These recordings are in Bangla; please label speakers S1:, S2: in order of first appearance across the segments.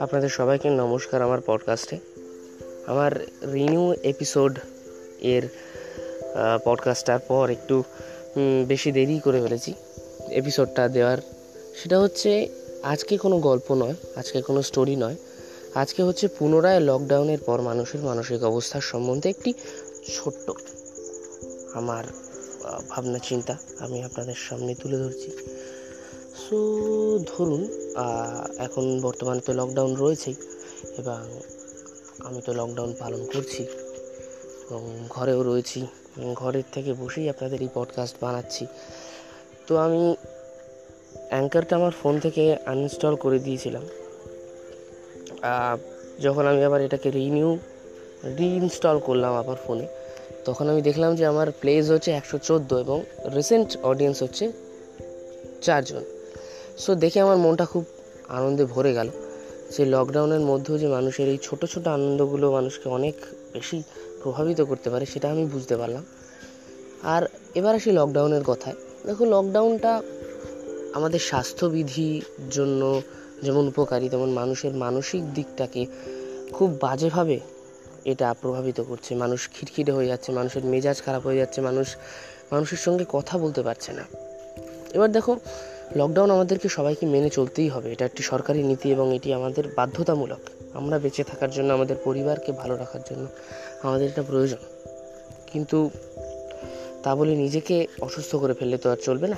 S1: আপনাদের সবাইকে নমস্কার আমার পডকাস্টে আমার রিনিউ এপিসোড এর পডকাস্টটার পর একটু বেশি দেরি করে ফেলেছি এপিসোডটা দেওয়ার। সেটা হচ্ছে, আজকে কোনো গল্প নয়, আজকে কোনো স্টোরি নয়। আজকে হচ্ছে পুনরায় লকডাউনের পর মানুষের মানসিক অবস্থার সম্বন্ধে একটি ছোট্ট আমার ভাবনা চিন্তা আমি আপনাদের সামনে তুলে ধরছি। সো ধরুন এখন বর্তমানে তো লকডাউন রয়েছেই এবং আমি তো লকডাউন পালন করছি এবং ঘরেও রয়েছি। ঘরের থেকে বসেই আপনাদের এই পডকাস্ট বানাচ্ছি। তো আমি অ্যাঙ্কারটা আমার ফোন থেকে আনইনস্টল করে দিয়েছিলাম। যখন আমি আবার এটাকে রিনিউ রিইনস্টল করলাম আবার ফোনে তখন আমি দেখলাম যে আমার প্লেস হচ্ছে একশো চোদ্দ এবং রিসেন্ট অডিয়েন্স হচ্ছে চারজন। সো দেখে আমার মনটা খুব আনন্দে ভরে গেল। যে লকডাউনের মধ্যেও যে মানুষের এই ছোটো ছোটো আনন্দগুলো মানুষকে অনেক বেশি প্রভাবিত করতে পারে, সেটা আমি বুঝতে পারলাম। আর এবার আসি লকডাউনের কথায়। দেখো লকডাউনটা আমাদের স্বাস্থ্যবিধির জন্য যেমন উপকারী, তেমন মানুষের মানসিক দিকটাকে খুব বাজেভাবে এটা প্রভাবিত করছে। মানুষ খিটখিটে হয়ে যাচ্ছে, মানুষের মেজাজ খারাপ হয়ে যাচ্ছে, মানুষ, মানুষের সঙ্গে কথা বলতে পারছে না। এবার দেখো লকডাউন আমাদেরকে সবাইকে মেনে চলতেই হবে। এটা একটি সরকারি নীতি এবং এটি আমাদের বাধ্যতামূলক। আমরা বেঁচে থাকার জন্য, আমাদের পরিবারকে ভালো রাখার জন্য আমাদের এটা প্রয়োজন। কিন্তু তা বলে নিজেকে অসুস্থ করে ফেললে তো আর চলবে না।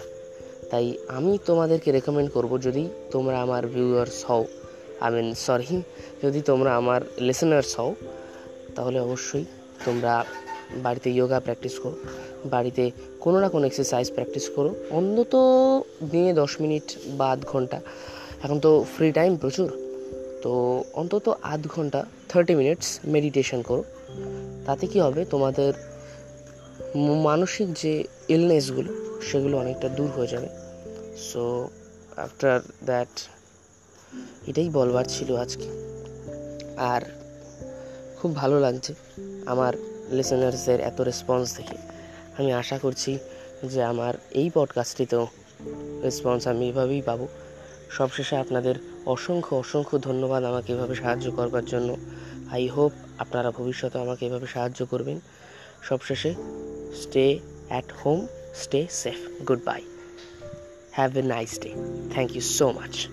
S1: তাই আমি তোমাদেরকে রেকমেন্ড করব, যদি তোমরা আমার ভিউয়ার্স হও আই মিন সরি যদি তোমরা আমার লিসনার্স হও, তাহলে অবশ্যই তোমরা বাড়িতে যোগা প্র্যাকটিস করো, বাড়িতে কোনো না কোনো এক্সারসাইজ প্র্যাকটিস করো, অন্তত দিনে দশ মিনিট বা আধ ঘণ্টা। এখন তো ফ্রি টাইম প্রচুর, তো অন্তত আধ ঘণ্টা থার্টি মিনিটস মেডিটেশন করো। তাতে কি হবে? তোমাদের মানসিক যে ইলনেসগুলো সেগুলো অনেকটা দূর হয়ে যাবে। সো আফটার দ্যাট এটাই বলবার ছিল আজকে। আর খুব ভালো লাগছে আমার লিসনার্সের এত রেসপন্স দেখে। আমি আশা করছি যে আমার এই পডকাস্টটিতেও রেসপন্স আমি এভাবেই পাবো। সবশেষে আপনাদের অসংখ্য অসংখ্য ধন্যবাদ আমাকে এভাবে সাহায্য করবার জন্য। আই হোপ আপনারা ভবিষ্যতে আমাকে এভাবে সাহায্য করবেন। সবশেষে stay at home stay safe good bye have a nice day thank you so much